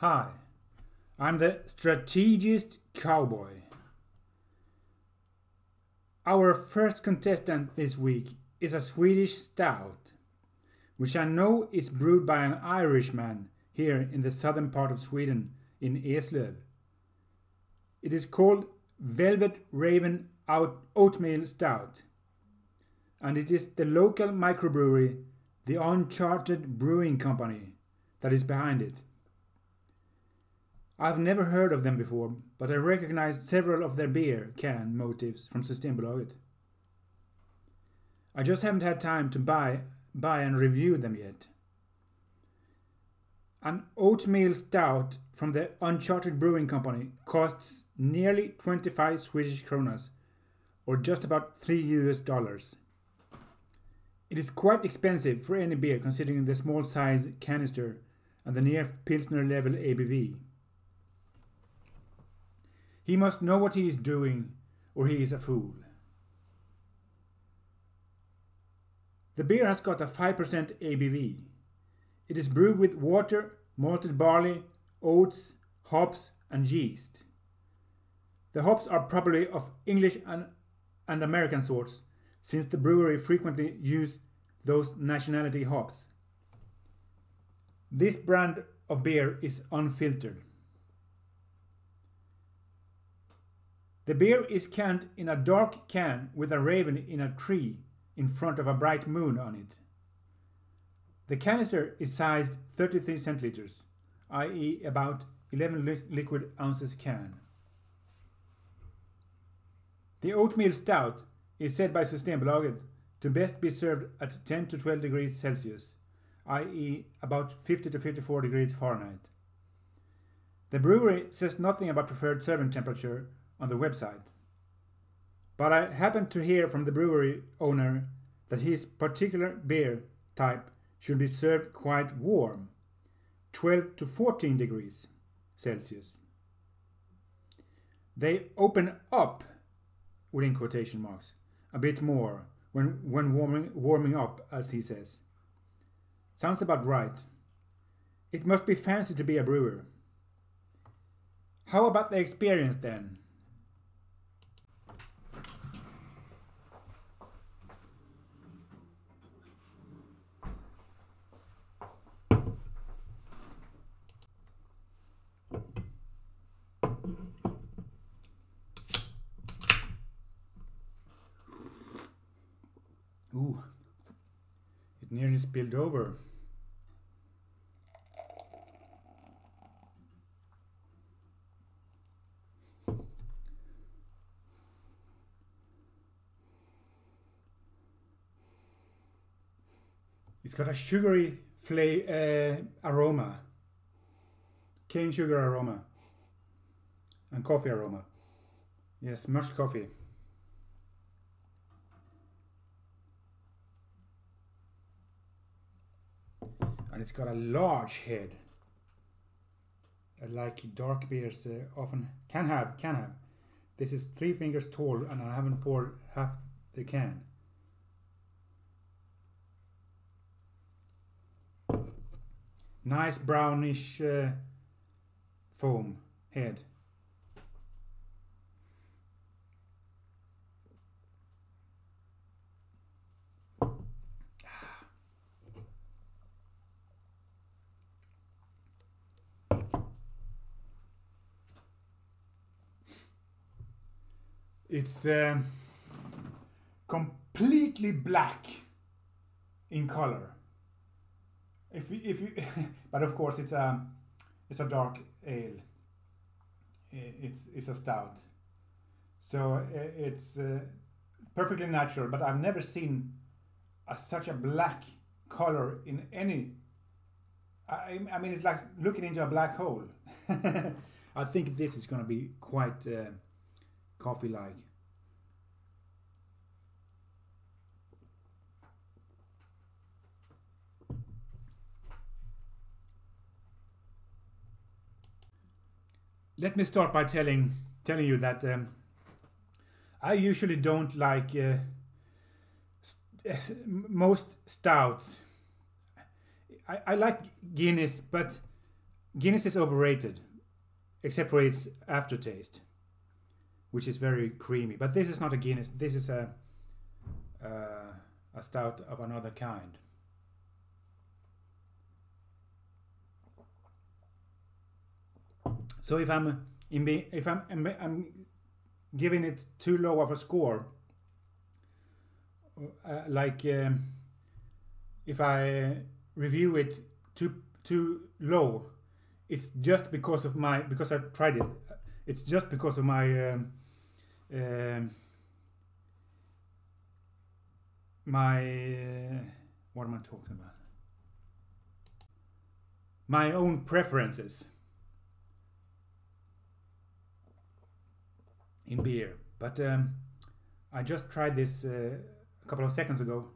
Hi, I'm the strategist cowboy. Our first contestant this week is a Swedish stout, which I know is brewed by an Irishman here in the southern part of Sweden in Eslöv. It is called Velvet Raven Oatmeal Stout, and it is the local microbrewery, the Uncharted Brewing Company, that is behind it. I've never heard of them before, but I recognize several of their beer can motifs from Systembolaget. I just haven't had time to buy, buy and review them yet. An oatmeal stout from the Uncharted Brewing Company costs nearly 25 Swedish kronas, or just about 3 US dollars. It is quite expensive for any beer considering the small size canister and the near Pilsner level ABV. He must know what he is doing, or he is a fool. The beer has got a 5% ABV. It is brewed with water, malted barley, oats, hops, and yeast. The hops are probably of English and, and American sorts, since the brewery frequently use those nationality hops. This brand of beer is unfiltered. The beer is canned in a dark can with a raven in a tree in front of a bright moon on it. The canister is sized 33 centiliters, i.e., about 11 li liquid ounces can. The oatmeal stout is said by Systembolaget to best be served at 10 to 12 degrees Celsius, i.e., about 50 to 54 degrees Fahrenheit. The brewery says nothing about preferred serving temperature on the website. But I happened to hear from the brewery owner that his particular beer type should be served quite warm, 12 to 14 degrees Celsius. They open up, within quotation marks, a bit more when, when warming, warming up, as he says. Sounds about right. It must be fancy to be a brewer. How about the experience then? Ooh, it nearly spilled over. It's got a sugary flavor, uh, aroma, cane sugar aroma, and coffee aroma. Yes, much coffee. And it's got a large head like dark beers uh, often can have can have. This is three fingers tall and I haven't poured half the can. Nice brownish uh, foam head It's um, completely black in color. If you, if you, but of course it's a it's a dark ale. It's it's a stout, so it's uh, perfectly natural. But I've never seen a, such a black color in any. I, I mean, it's like looking into a black hole. I think this is going to be quite. Uh, coffee like. let me start by telling telling you that um, I usually don't like uh, st- most stouts. I, I like Guinness, but Guinness is overrated, except for its aftertaste, which is very creamy. But this is not a Guinness. This is a uh, a stout of another kind. So if I'm be, if I'm, I'm I'm giving it too low of a score, uh, like um, if I review it too too low, it's just because of my because I tried it. It's just because of my um, um, my uh, what am I talking about? My own preferences in beer. But um, I just tried this uh, a couple of seconds ago,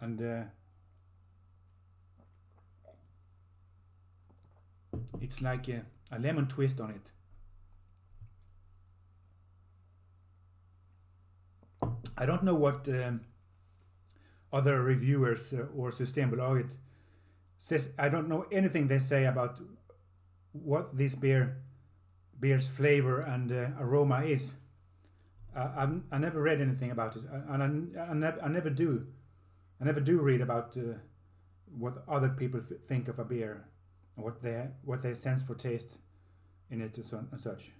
and uh, it's like a, a lemon twist on it. I don't know what um, other reviewers uh, or Systembolaget says. I don't know anything they say about what this beer beer's flavor and uh, aroma is. Uh, I never read anything about it, and I, I, I never do. I never do read about uh, what other people f- think of a beer, what they what they sense for taste in it and, so, and such.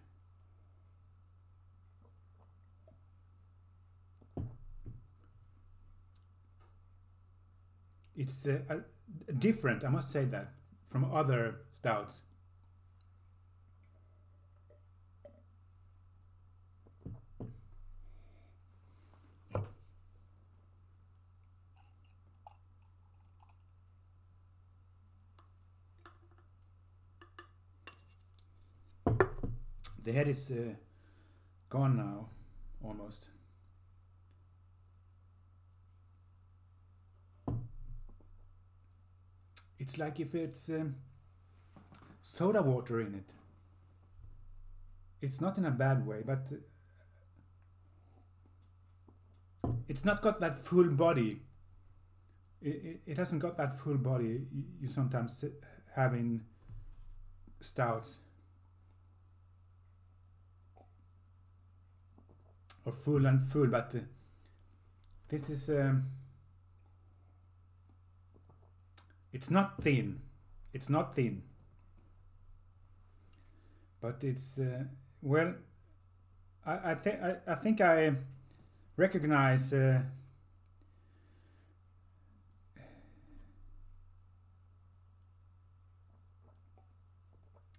It's uh, different, I must say that, from other stouts. The head is uh, gone now, almost. It's like if it's um, soda water in it. It's not in a bad way, but uh, it's not got that full body. It, it, it hasn't got that full body you, sometimes have in stouts. or full and full, but uh, this is um, it's not thin. It's not thin, but it's uh, well. I I think I, I think I recognize. Uh,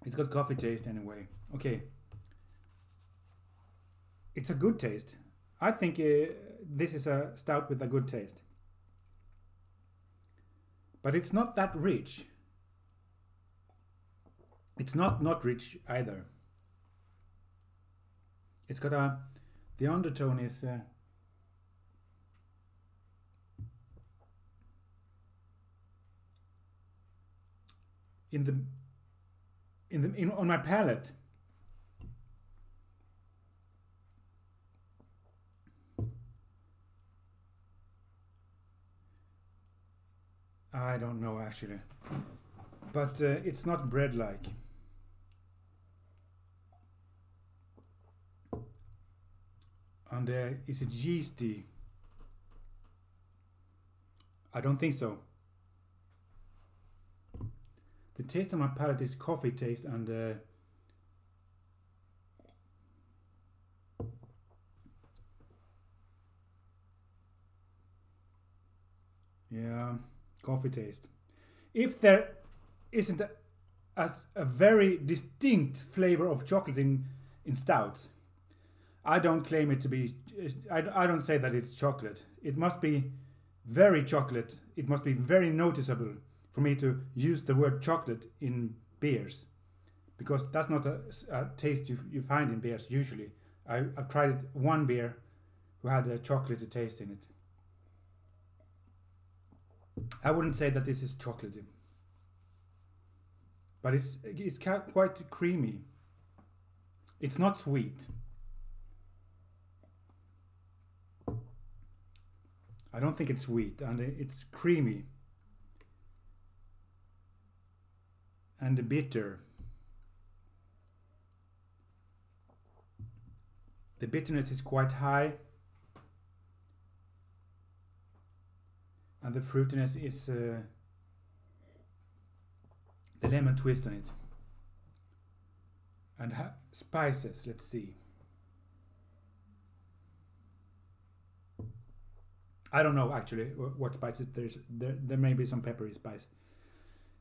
it's got coffee taste anyway. Okay it's a good taste. I think uh, this is a stout with a good taste. But it's not that rich. It's not not rich either. It's got a the undertone is uh, in the in the in on my palate I don't know actually. But uh, it's not bread like. And uh, is it yeasty? I don't think so. The taste on my palate is coffee taste and uh, yeah coffee taste. If there isn't a, a, very distinct flavor of chocolate in, in stouts, I don't claim it to be, I, I don't say that it's chocolate. It must be very chocolate. It must be very noticeable for me to use the word chocolate in beers because that's not a, a taste you, you find in beers usually. I, I've tried one beer who had a chocolatey taste in it. I wouldn't say that this is chocolatey, but it's it's quite creamy. It's not sweet. I don't think it's sweet and it's creamy and bitter. The bitterness is quite high and the fruitiness is uh, the lemon twist on it. And spices, let's see. I don't know actually what spices there's. There, there may be some peppery spice.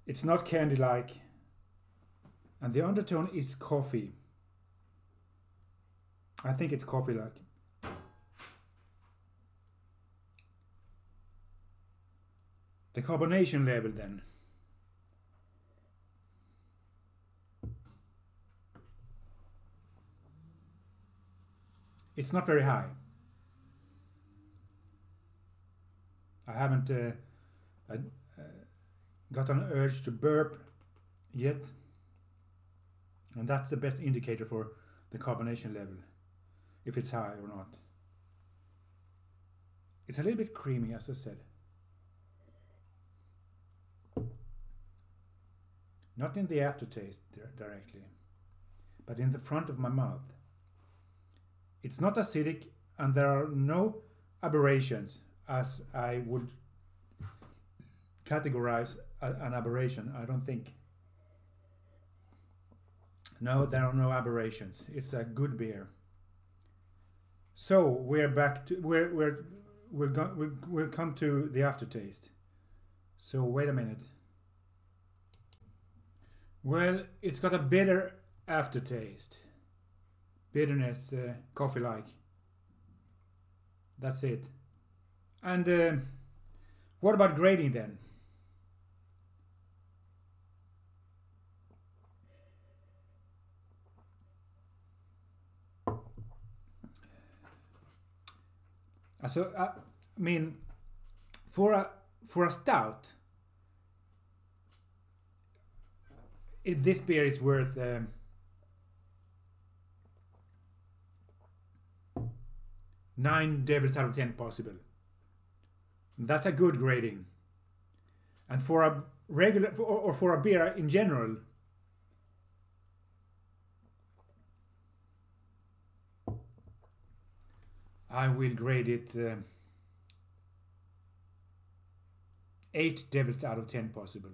It's not candy like. And the undertone is coffee. I think it's coffee like. The carbonation level then. It's not very high. I haven't uh, I, uh, got an urge to burp yet. And that's the best indicator for the carbonation level, if it's high or not. It's a little bit creamy, as I said. Not in the aftertaste directly, but in the front of my mouth. It's not acidic and there are no aberrations as I would categorize an aberration. I don't think. No, there are no aberrations. It's a good beer. So we're back to we're we're we're going we we'll come to the aftertaste. So wait a minute. Well, it's got a bitter aftertaste. Bitterness, uh, coffee like. That's it. And uh, what about grading then? So uh, I mean, for a for a stout, it, this beer is worth um, nine devils out of ten possible. That's a good grading. And for a regular or for a beer in general, I will grade it uh, 8 devils out of 10 possible.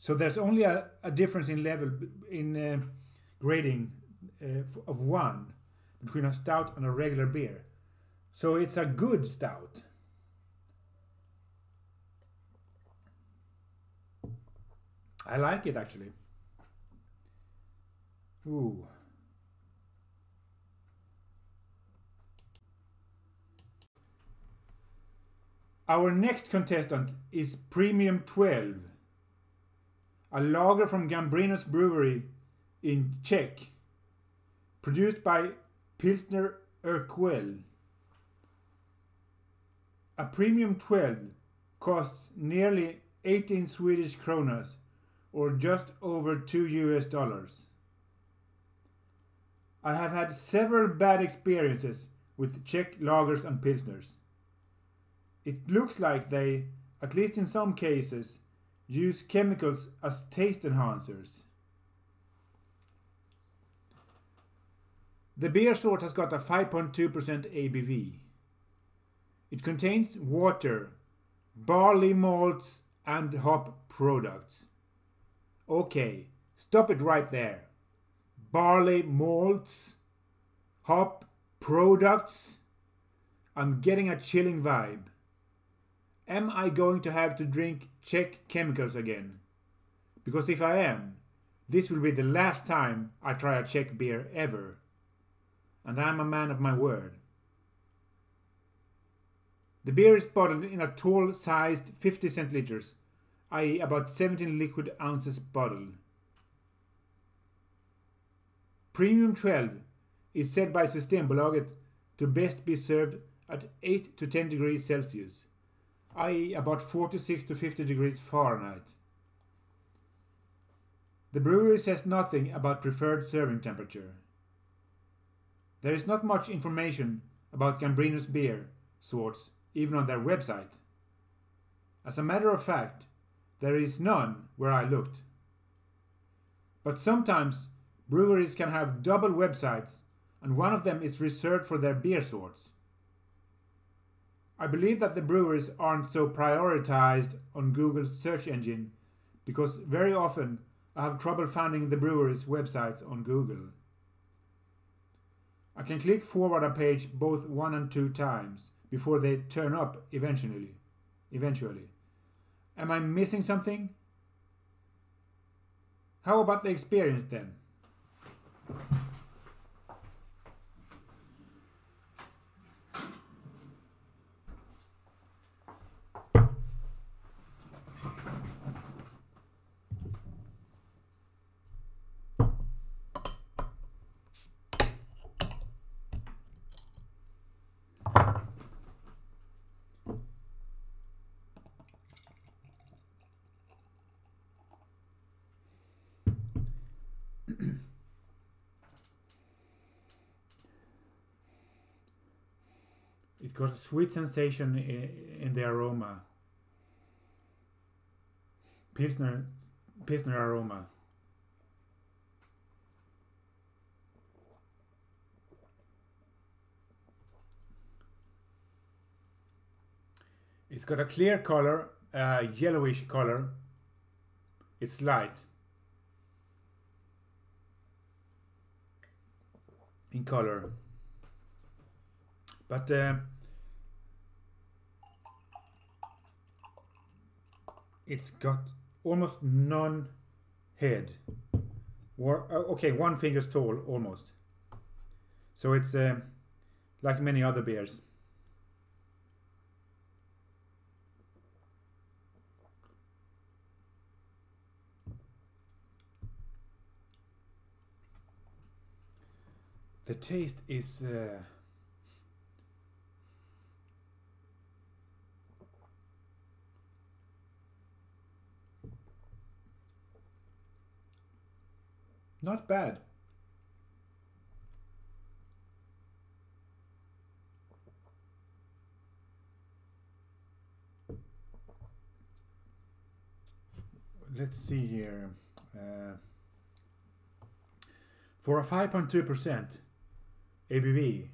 So there's only a, a difference in level in uh, grading uh, of 1 between a stout and a regular beer. So it's a good stout. I like it actually. Ooh. Our next contestant is Premium 12, a lager from Gambrinus Brewery in Czech, produced by Pilsner Urquell. A Premium 12 costs nearly 18 Swedish kronas or just over 2 US dollars. I have had several bad experiences with Czech lagers and pilsners. It looks like they, at least in some cases, use chemicals as taste enhancers. The beer sort has got a 5.2% ABV. It contains water, barley malts, and hop products. Okay, stop it right there. Barley malts, hop products. I'm getting a chilling vibe. Am I going to have to drink Czech chemicals again? Because if I am, this will be the last time I try a Czech beer ever. And I'm a man of my word. The beer is bottled in a tall sized 50 centiliters i.e. about 17 liquid ounces bottle. Premium 12 is said by Systembolaget to best be served at 8 to 10 degrees Celsius, i.e. about 46 to 50 degrees Fahrenheit. The brewery says nothing about preferred serving temperature. There is not much information about Gambrinus beer sorts even on their website. As a matter of fact, there is none where I looked. But sometimes breweries can have double websites and one of them is reserved for their beer sorts. I believe that the brewers aren't so prioritized on Google's search engine because very often I have trouble finding the brewers' websites on Google. I can click forward a page both one and two times before they turn up eventually. Eventually. Am I missing something? How about the experience then? It got a sweet sensation in the aroma. Pilsner, Pilsner aroma. It's got a clear color, a yellowish color. It's light in color. But uh, it's got almost none head. Or, uh, okay, one finger's tall almost. So it's uh, like many other beers. The taste is uh, Not bad. Let's see here. Uh, for a 5.2% ABV,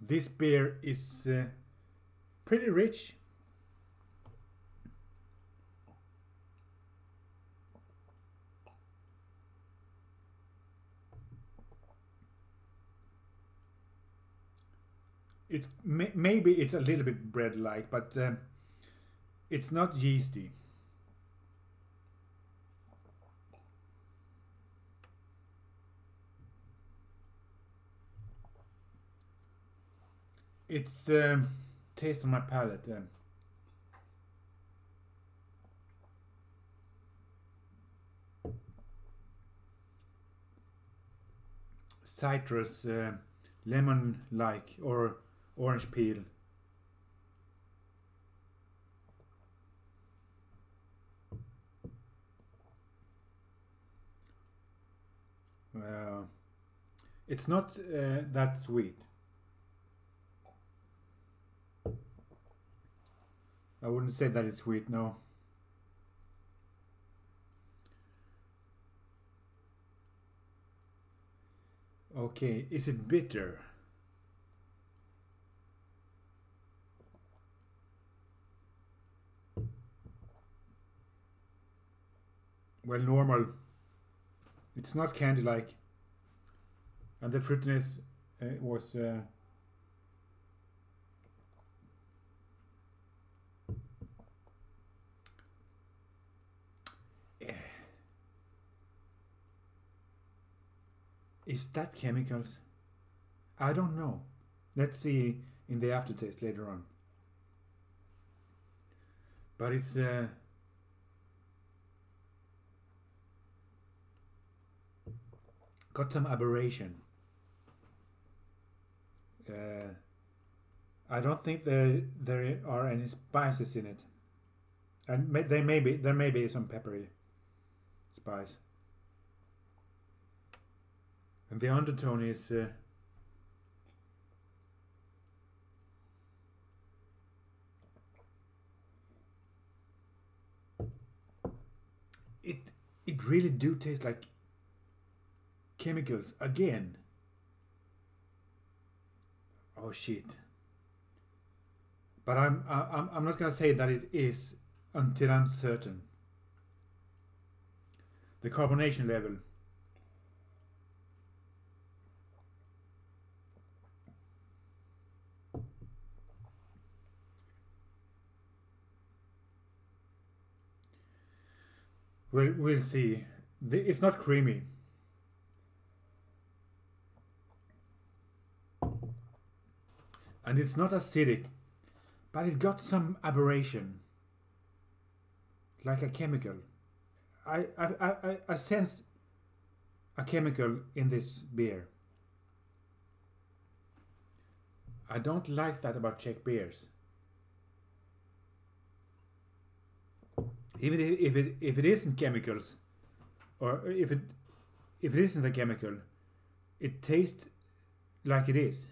this beer is uh, pretty rich it's maybe it's a little bit bread like, but um, it's not yeasty. It's um, taste on my palate. Um, citrus, uh, lemon like, or orange peel. Uh, it's not uh, that sweet. I wouldn't say that it's sweet, no. Okay, is it bitter? Well normal. It's not candy like, and the fruitiness uh, was. Uh, Is that chemicals? I don't know. Let's see in the aftertaste later on. But it's uh, got some aberration. Uh, I don't think there there are any spices in it, and may, they may be there may be some peppery spice. And the undertone is. Uh, it it really do taste like chemicals again. Oh shit. But I'm I'm I'm not gonna say that it is until I'm certain. The carbonation level. We'll, we'll see. It's not creamy. And it's not acidic, but it got some aberration. Like a chemical. I, I, I, I sense a chemical in this beer. I don't like that about Czech beers. Even if it if it isn't chemicals, or if it if it isn't a chemical, it tastes like it is,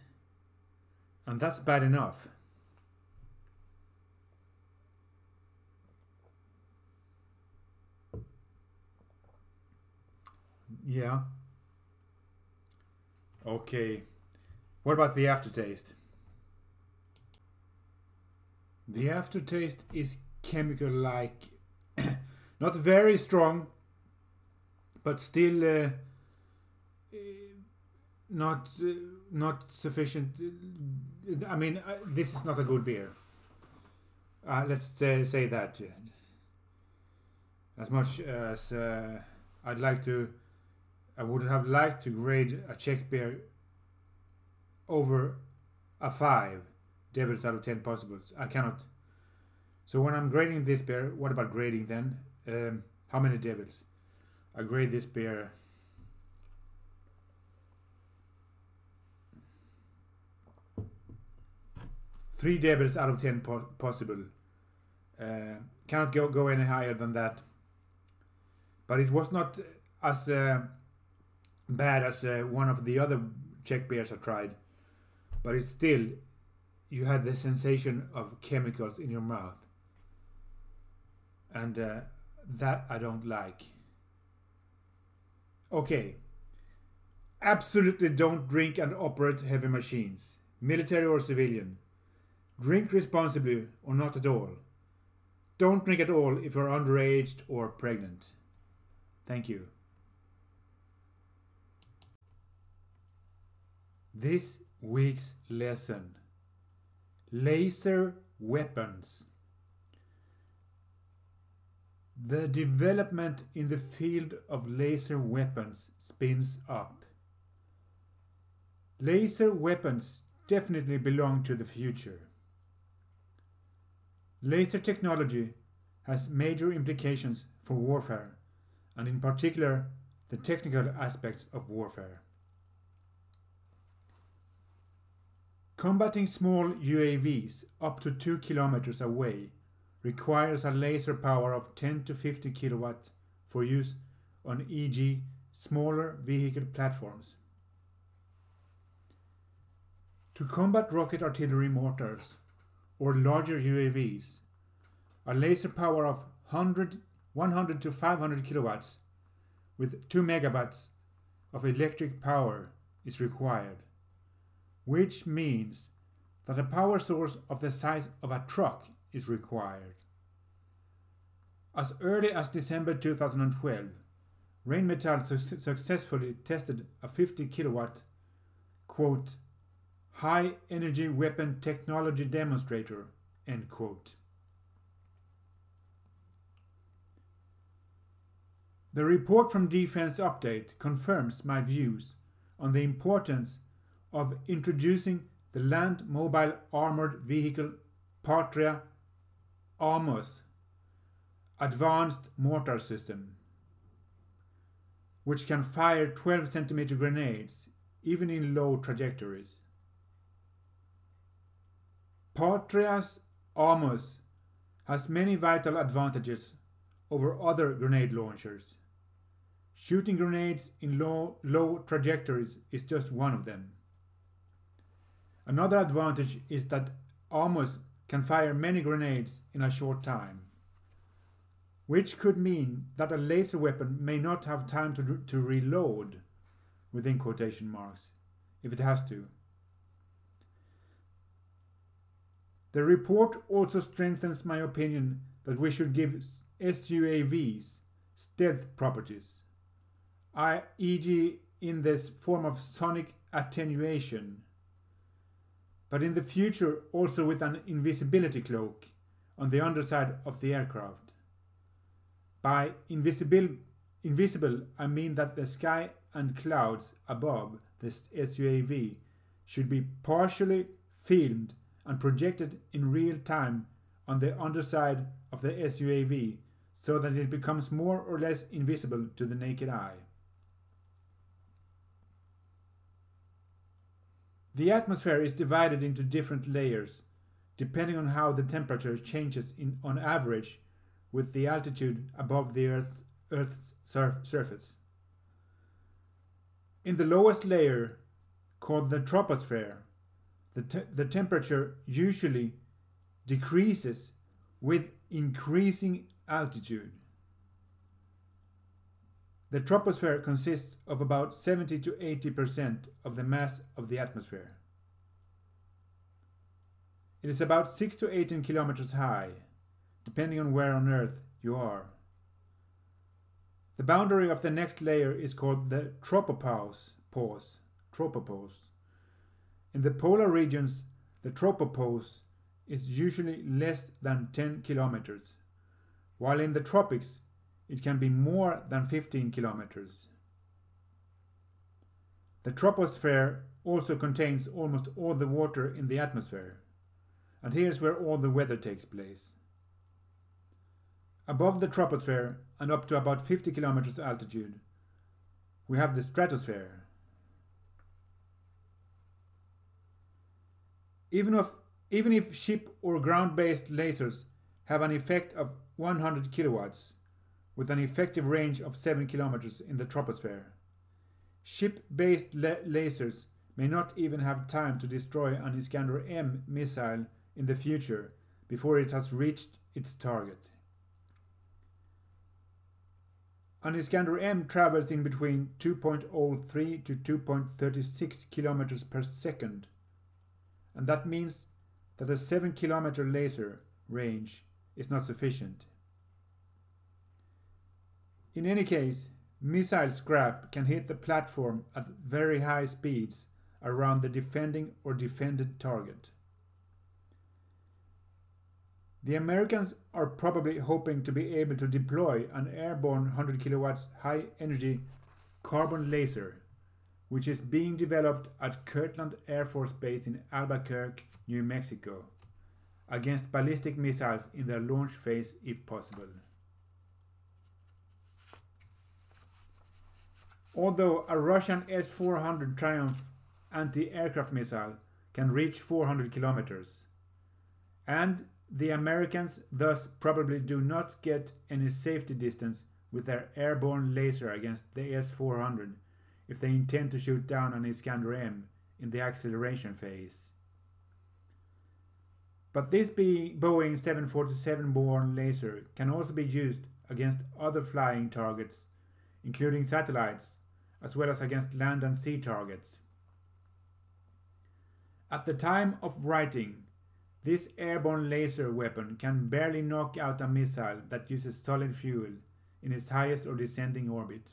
and that's bad enough. Yeah. Okay. What about the aftertaste? The aftertaste is chemical like not very strong but still uh, not uh, not sufficient I mean uh, this is not a good beer uh, let's say that as much as uh, I'd like to I would have liked to grade a Czech beer over a 5 devils out of 10 possibles. I cannot. So when I'm grading this beer, what about grading then? Um, how many devils? I grade this beer three devils out of 10 po possible. Uh, cannot go, go any higher than that. But it was not as uh, bad as uh, one of the other Czech beers I tried, but it's still you had the sensation of chemicals in your mouth, and uh, that I don't like. Okay, absolutely don't drink and operate heavy machines, military or civilian. Drink responsibly or not at all. Don't drink at all if you're underage or pregnant. Thank you. This week's lesson Laser Weapons. The development in the field of laser weapons spins up. Laser weapons definitely belong to the future. Laser technology has major implications for warfare, and in particular, the technical aspects of warfare. Combating small UAVs up to 2 kilometers away requires a laser power of 10 to 50 kilowatts for use on e.g. smaller vehicle platforms. To combat rocket artillery mortars or larger UAVs, a laser power of 100, 100 to 500 kilowatts with 2 megawatts of electric power is required which means that a power source of the size of a truck is required. As early as December 2012, Rheinmetall su- successfully tested a 50 kilowatt, quote, high energy weapon technology demonstrator, end quote. The report from Defense Update confirms my views on the importance of introducing the Land Mobile Armored Vehicle Patria AMOS advanced mortar system, which can fire 12 centimeter grenades even in low trajectories. Patria's Amos has many vital advantages over other grenade launchers. Shooting grenades in low, low trajectories is just one of them. Another advantage is that Amos can fire many grenades in a short time, which could mean that a laser weapon may not have time to, to reload, within quotation marks, if it has to. The report also strengthens my opinion that we should give SUAVs stealth properties, e.g., in this form of sonic attenuation, but in the future also with an invisibility cloak on the underside of the aircraft. By invisible, invisible, I mean that the sky and clouds above this SUAV should be partially filmed and projected in real time on the underside of the SUAV so that it becomes more or less invisible to the naked eye. The atmosphere is divided into different layers, depending on how the temperature changes in, on average with the altitude above the Earth's, Earth's surf, surface. In the lowest layer, called the troposphere, the, te the temperature usually decreases with increasing altitude. The troposphere consists of about 70 to 80% of the mass of the atmosphere. It is about 6 to 18 kilometers high, depending on where on Earth you are. The boundary of the next layer is called the tropopause. Pause, tropopause. In the polar regions, the tropopause is usually less than 10 kilometers, while in the tropics it can be more than 15 kilometers. The troposphere also contains almost all the water in the atmosphere, and here's where all the weather takes place. Above the troposphere and up to about 50 kilometers altitude, we have the stratosphere. Even if, even if ship or ground-based lasers have an effect of 100 kilowatts, with an effective range of 7 kilometers in the troposphere. Ship-based la lasers may not even have time to destroy an Iskander-M missile in the future before it has reached its target. An Iskander-M travels in between 2.03 to 2.36 kilometers per second, and that means that a 7 kilometer laser range is not sufficient. In any case, missile scrap can hit the platform at very high speeds around the defending or defended target. The Americans are probably hoping to be able to deploy an airborne 100 kilowatts high energy carbon laser, which is being developed at Kirtland Air Force Base in Albuquerque, New Mexico, against ballistic missiles in their launch phase if possible. Although a Russian S-400 Triumph anti-aircraft missile can reach 400 kilometers, and the Americans thus probably do not get any safety distance with their airborne laser against the S-400 if they intend to shoot down an Iskander-M in the acceleration phase. But this Boeing 747 borne laser can also be used against other flying targets, including satellites, as well as against land and sea targets. At the time of writing, this airborne laser weapon can barely knock out a missile that uses solid fuel in its highest or descending orbit.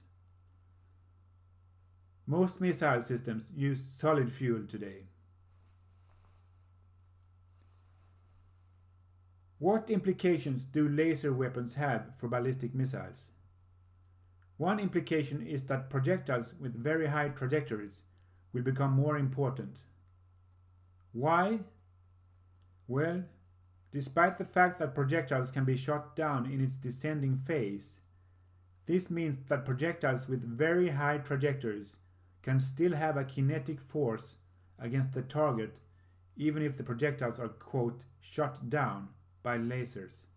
Most missile systems use solid fuel today. What implications do laser weapons have for ballistic missiles? One implication is that projectiles with very high trajectories will become more important. Why? Well, despite the fact that projectiles can be shot down in its descending phase, this means that projectiles with very high trajectories can still have a kinetic force against the target even if the projectiles are, quote, shot down by lasers.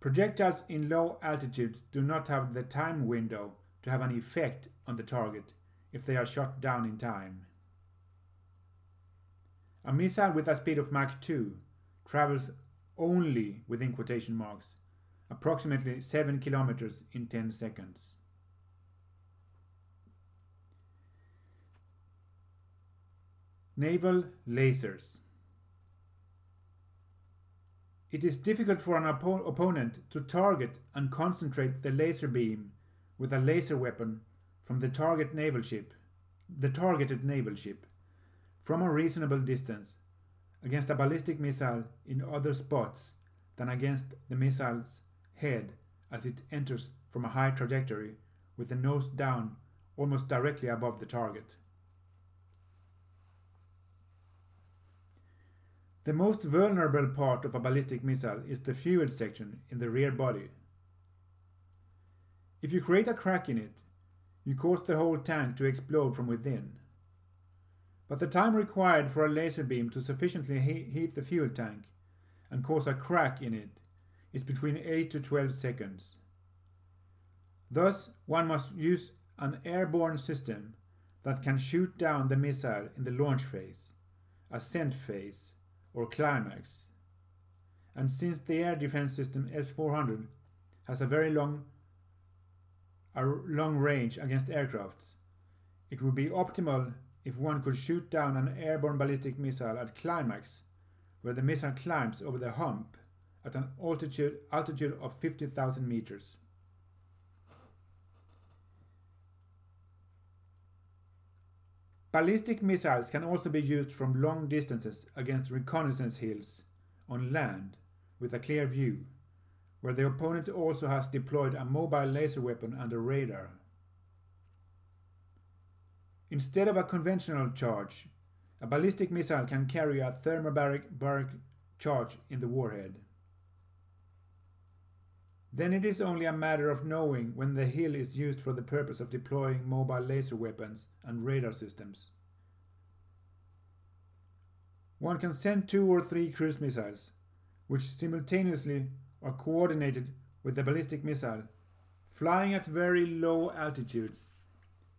Projectiles in low altitudes do not have the time window to have an effect on the target if they are shot down in time. A missile with a speed of Mach 2 travels only within quotation marks approximately 7 kilometers in 10 seconds. Naval lasers. It is difficult for an oppo opponent to target and concentrate the laser beam with a laser weapon from the target naval ship, the targeted naval ship, from a reasonable distance against a ballistic missile in other spots than against the missile's head as it enters from a high trajectory with the nose down almost directly above the target. The most vulnerable part of a ballistic missile is the fuel section in the rear body. If you create a crack in it, you cause the whole tank to explode from within. But the time required for a laser beam to sufficiently heat the fuel tank and cause a crack in it is between 8 to 12 seconds. Thus, one must use an airborne system that can shoot down the missile in the launch phase, ascent phase, or climax. And since the air defense system S-400 has a very long, a long range against aircrafts, it would be optimal if one could shoot down an airborne ballistic missile at climax, where the missile climbs over the hump at an altitude, altitude of 50,000 meters. Ballistic missiles can also be used from long distances against reconnaissance hills on land with a clear view, where the opponent also has deployed a mobile laser weapon and a radar. Instead of a conventional charge, a ballistic missile can carry a thermobaric charge in the warhead. Then it is only a matter of knowing when the hill is used for the purpose of deploying mobile laser weapons and radar systems. One can send two or three cruise missiles, which simultaneously are coordinated with the ballistic missile, flying at very low altitudes,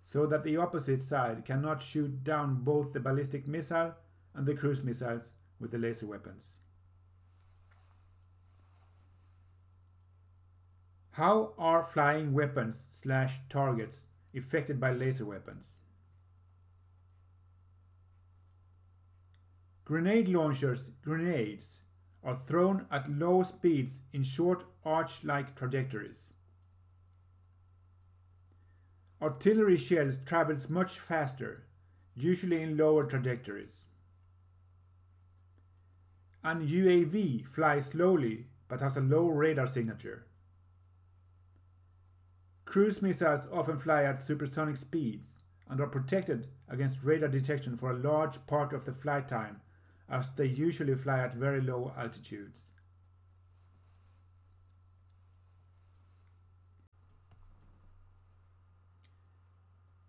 so that the opposite side cannot shoot down both the ballistic missile and the cruise missiles with the laser weapons. How are flying weapons slash targets affected by laser weapons? Grenade launchers, grenades, are thrown at low speeds in short arch-like trajectories. Artillery shells travels much faster, usually in lower trajectories. An UAV flies slowly but has a low radar signature. Cruise missiles often fly at supersonic speeds and are protected against radar detection for a large part of the flight time as they usually fly at very low altitudes.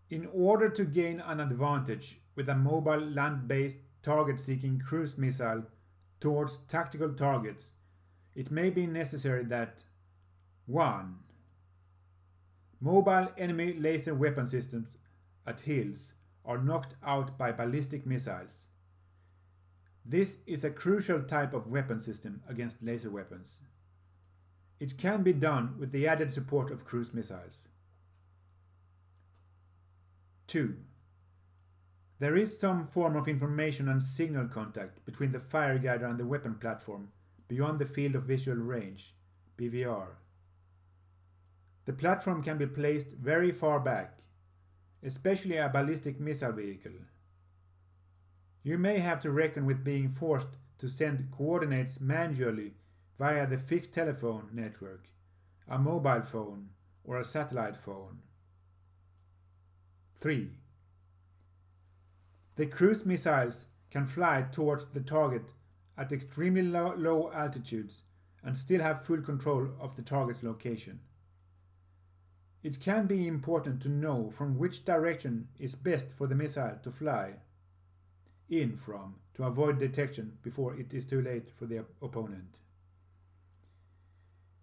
In order to gain an advantage with a mobile land-based target-seeking cruise missile towards tactical targets, it may be necessary that 1. Mobile enemy laser weapon systems at hills are knocked out by ballistic missiles. This is a crucial type of weapon system against laser weapons. It can be done with the added support of cruise missiles. 2. There is some form of information and signal contact between the fire guider and the weapon platform beyond the field of visual range, BVR. The platform can be placed very far back, especially a ballistic missile vehicle. You may have to reckon with being forced to send coordinates manually via the fixed telephone network, a mobile phone, or a satellite phone. 3. The cruise missiles can fly towards the target at extremely low, low altitudes and still have full control of the target's location. It can be important to know from which direction is best for the missile to fly in from to avoid detection before it is too late for the opponent.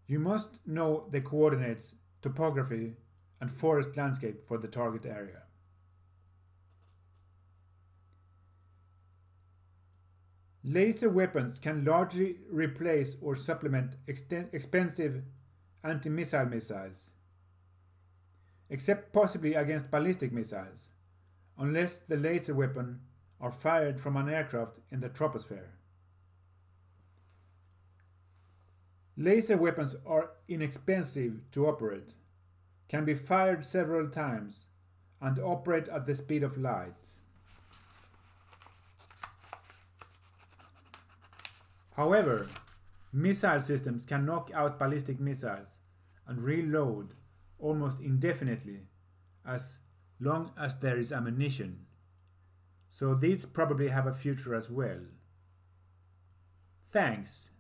You must know the coordinates, topography, and forest landscape for the target area. Laser weapons can largely replace or supplement expensive anti-missile missiles, except possibly against ballistic missiles, unless the laser weapon are fired from an aircraft in the troposphere. Laser weapons are inexpensive to operate, can be fired several times, and operate at the speed of light. However, missile systems can knock out ballistic missiles and reload almost indefinitely as long as there is ammunition. So these probably have a future as well. Thanks,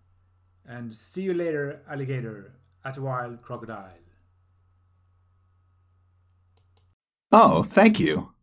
and see you later, alligator, at a wild crocodile. Oh, thank you.